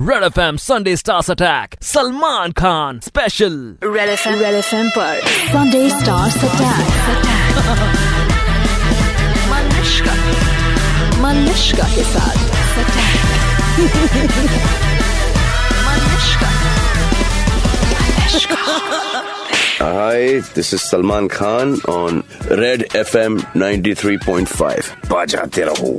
Red FM Sunday Stars Attack Salman Khan Special red F red F M पर Sunday stars attack मनुष्का मनुष्का के साथ Manushka Hi, this is Salman Khan on Red FM 93.5. बजाते रहो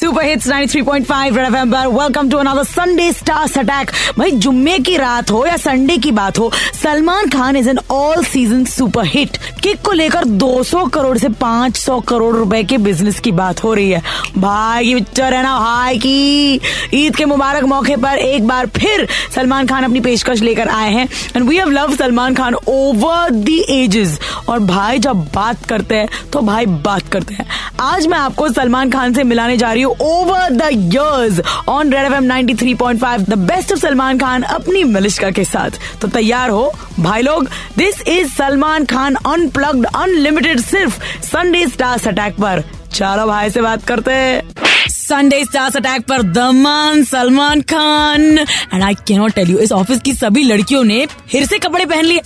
super hits 93.5 red FM पर. Welcome to another Sunday stars attack भाई जुम्मे की रात हो या संडे की बात हो Salman Khan is an all season super hit kick को लेकर 200 करोड़ से 500 करोड़ रुपए के बिज़नेस की बात हो रही है। भाई की पिक्चर है ना, भाई की। ईद के मुबारक मौके पर एक बार फिर सलमान खान अपनी पेशकश लेकर आए हैं। And we have love Salman Khan over the ages और भाई जब बात करते हैं तो भाई बात करते हैं। आज मैं आपको सलमान खान से मिलाने जा रही हूँ over the years on red F M three point five the best of Salman Khan अपनी मलिश्का के साथ। तो तैयार हो, भाई लोग this is Salman Khan unplugged unlimited सिर्फ़ संडे स्टार्स अटैक पर। चलो भाई से बात करते हैं। संडे स्टार्स अटैक पर दमन, Salman Khan. And I cannot tell you इस ऑफ़िस की सभी लड़कियों ने फिर से कपड़े पहन लिए।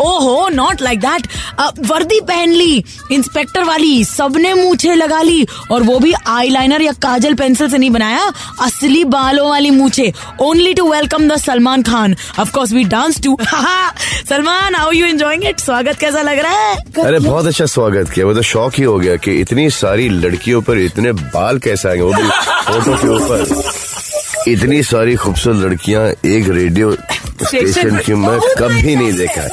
ओहो नॉट लाइक दैट वर्दी पहन ली इंस्पेक्टर वाली, सबने मूछे लगा ली, और वो भी आईलाइनर या काजल पेंसिल से नहीं बनाया, असली बालों वाली मूछे। Only to welcome the Salman Khan of course we dance to Salman how you enjoying it स्वागत कैसा लग रहा है? अरे, बहुत अच्छा स्वागत किया। वो तो शौक ही हो गया कि इतनी सारी लड़कियों पर इतने बाल कैसे आएँगे? वो भी फ़ोटो के ऊपर। इतनी सारी खूबसूरत लड़कियाँ, एक रेडियो स्टेशन की मैं कभी नहीं देखा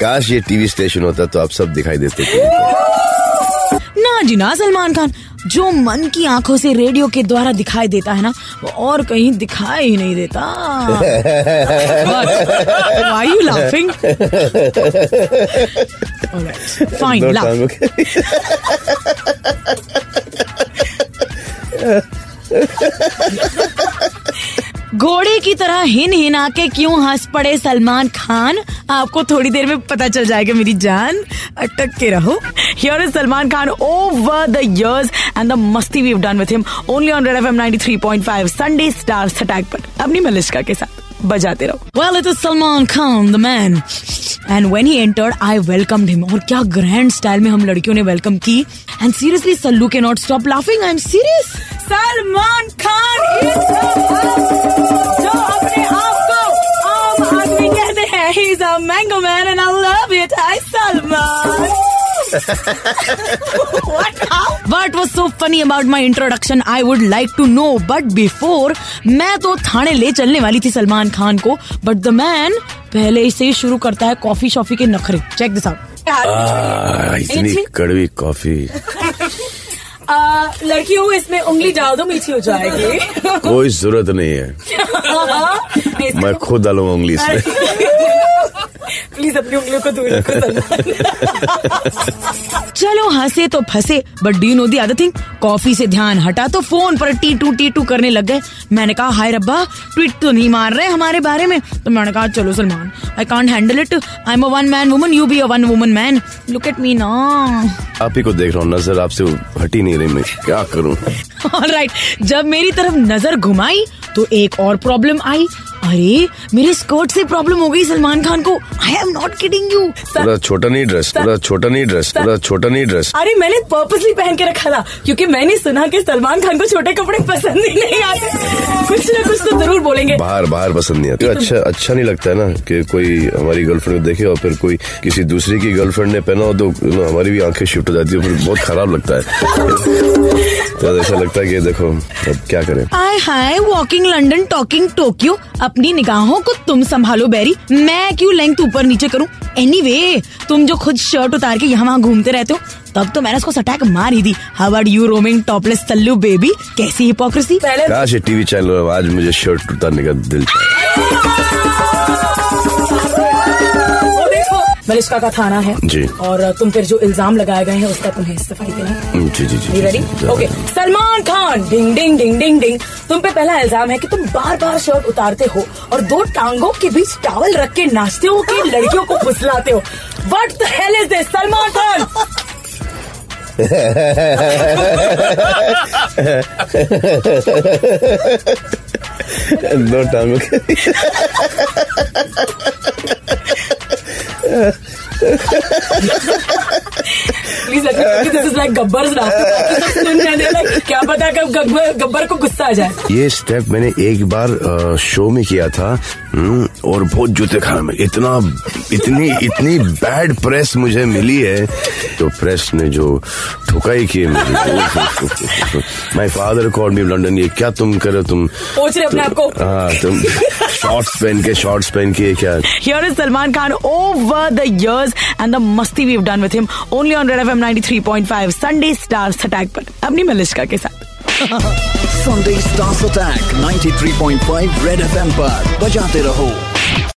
काश ये टीवी स्टेशन होता तो आप सब दिखाई देते ना जी ना सलमान खान जो मन की आँखों से रेडियो के द्वारा दिखाई देता है ना वो और कहीं दिखाई ही नहीं देता। Why you laughing fine laugh घोड़े की तरह हिन हिना के क्यों हंस पड़े सलमान खान? आपको थोड़ी देर में पता चल जाएगा मेरी जान। अटक के रहो। Here is Salman Khan over the years and the masti we done with him only on red FM 93.5 Sunday stars attack पर। अपनी मलिश्का के साथ बजाते रहो। Well it is Salman Khan the man and when he entered I welcomed him और क्या grand style में हम लड़कियों ने वेलकम की। एंड सीरियसली सल्लू के not stop laughing I am serious Salman Khan what how? What was so funny about my introduction i would like to know but before मैं तो थाने ले चलने वाली थी सलमान खान को बट द मैन पहले से ही शुरू करता है कॉफ़ी शॉफी के नखरे। चेक दिस आउट इतनी कड़वी कॉफ़ी। लड़की हूँ इसमें उंगली डाल दो मीठी हो जाएगी। कोई ज़रूरत नहीं है। मैं खुद डालूँगा उंगली इसमें प्लीज़ अपनी उंगलियों को दूर रखो चलो हंसे तो फंसे but do know the other thing coffee से ध्यान हटा तो फ़ोन पर टी टू टी टू करने लग गए। मैंने कहा हाय रब्बा ट्वीट तो नहीं मार रहे हमारे बारे में? तो मैंने कहा चलो Salman I can't handle it I am a one man woman you be a one woman man look at me ना आप ही को देख रहा हूँ नज़र आपसे हटी नहीं रही मैं क्या करूँ? राइट right, जब मेरी तरफ़ नज़र घुमाई तो एक और प्रॉब्लम आई। अरे मेरे स्कर्ट से प्रॉब्लम हो गई सलमान खान को। I am not kidding you थोड़ा छोटा नहीं ड्रेस थोड़ा छोटा नहीं ड्रेस थोड़ा छोटा नहीं ड्रेस अरे मैंने पर्पसली पहन के रखा था क्योंकि मैंने सुना कि सलमान खान को छोटे कपड़े पसंद ही नहीं आते। कुछ ना कुछ बोलेंगे। बाहर बाहर पसंद नहीं आता। अच्छा अच्छा नहीं लगता है ना कि कोई हमारी गर्लफ्रेंड को देखे और फिर कोई किसी दूसरे की गर्लफ्रेंड ने पहना हो तो हमारी भी आँखें शिफ्ट हो जाती है फिर बहुत खराब लगता है। तो ऐसा लगता है कि देखो अब क्या करें। आय हाय वॉकिंग लंदन टॉकिंग टोक्यो अपनी निगाहों को तुम संभालो बैरी मैं क्यों लेंथ ऊपर नीचे करूँ? एनीवे तुम जो खुद शर्ट उतार के यहाँ वहाँ घूमते रहते हो, तब तो मैंने उसको सटैक मार ही दी। हाउ यू रोमिंग टॉपलेस तल्लू बेबी कैसी हिपोक्रेसी टीवी चैनल आज मुझे शर्ट उतारने का दिल मलिश्का का थाना है? जी। और तुम पर जो इल्ज़ाम लगाए गए हैं उसका तुम्हें सफ़ाई देना जी जी जी, ready okay Salman Khan ding ding ding ding ding तुम पे पहला इल्ज़ाम है कि तुम बार बार शर्ट उतारते हो और दो टांगों के बीच टावल रख के नाचते हो कि लड़कियों को फुसलाते हो। What the hell is this Salman Khan! दो time Yeah. Please this is like Gabbar क्या पता कब गब्बर गब्बर को गुस्सा आ जाए? ये स्टेप मैंने एक बार शो में किया था हम्म, और बहुत जूते खाए में। इतना इतनी इतनी बैड प्रेस मुझे मिली है। तो प्रेस ने जो ठुकाई की मुझे। My father called me London ये क्या तुम करो तुम? पूछ रहे अपने आप को। हाँ तुम शॉर्ट्स पहन के शॉर्ट्स पहन के क्या? Here is Salman the masti the years and the masti we've done with F M ninety three point five Sunday stars attack पर, अपनी मलिश्का के साथ। Sunday stars attack ninety three point five red F M पर, बजाते रहो।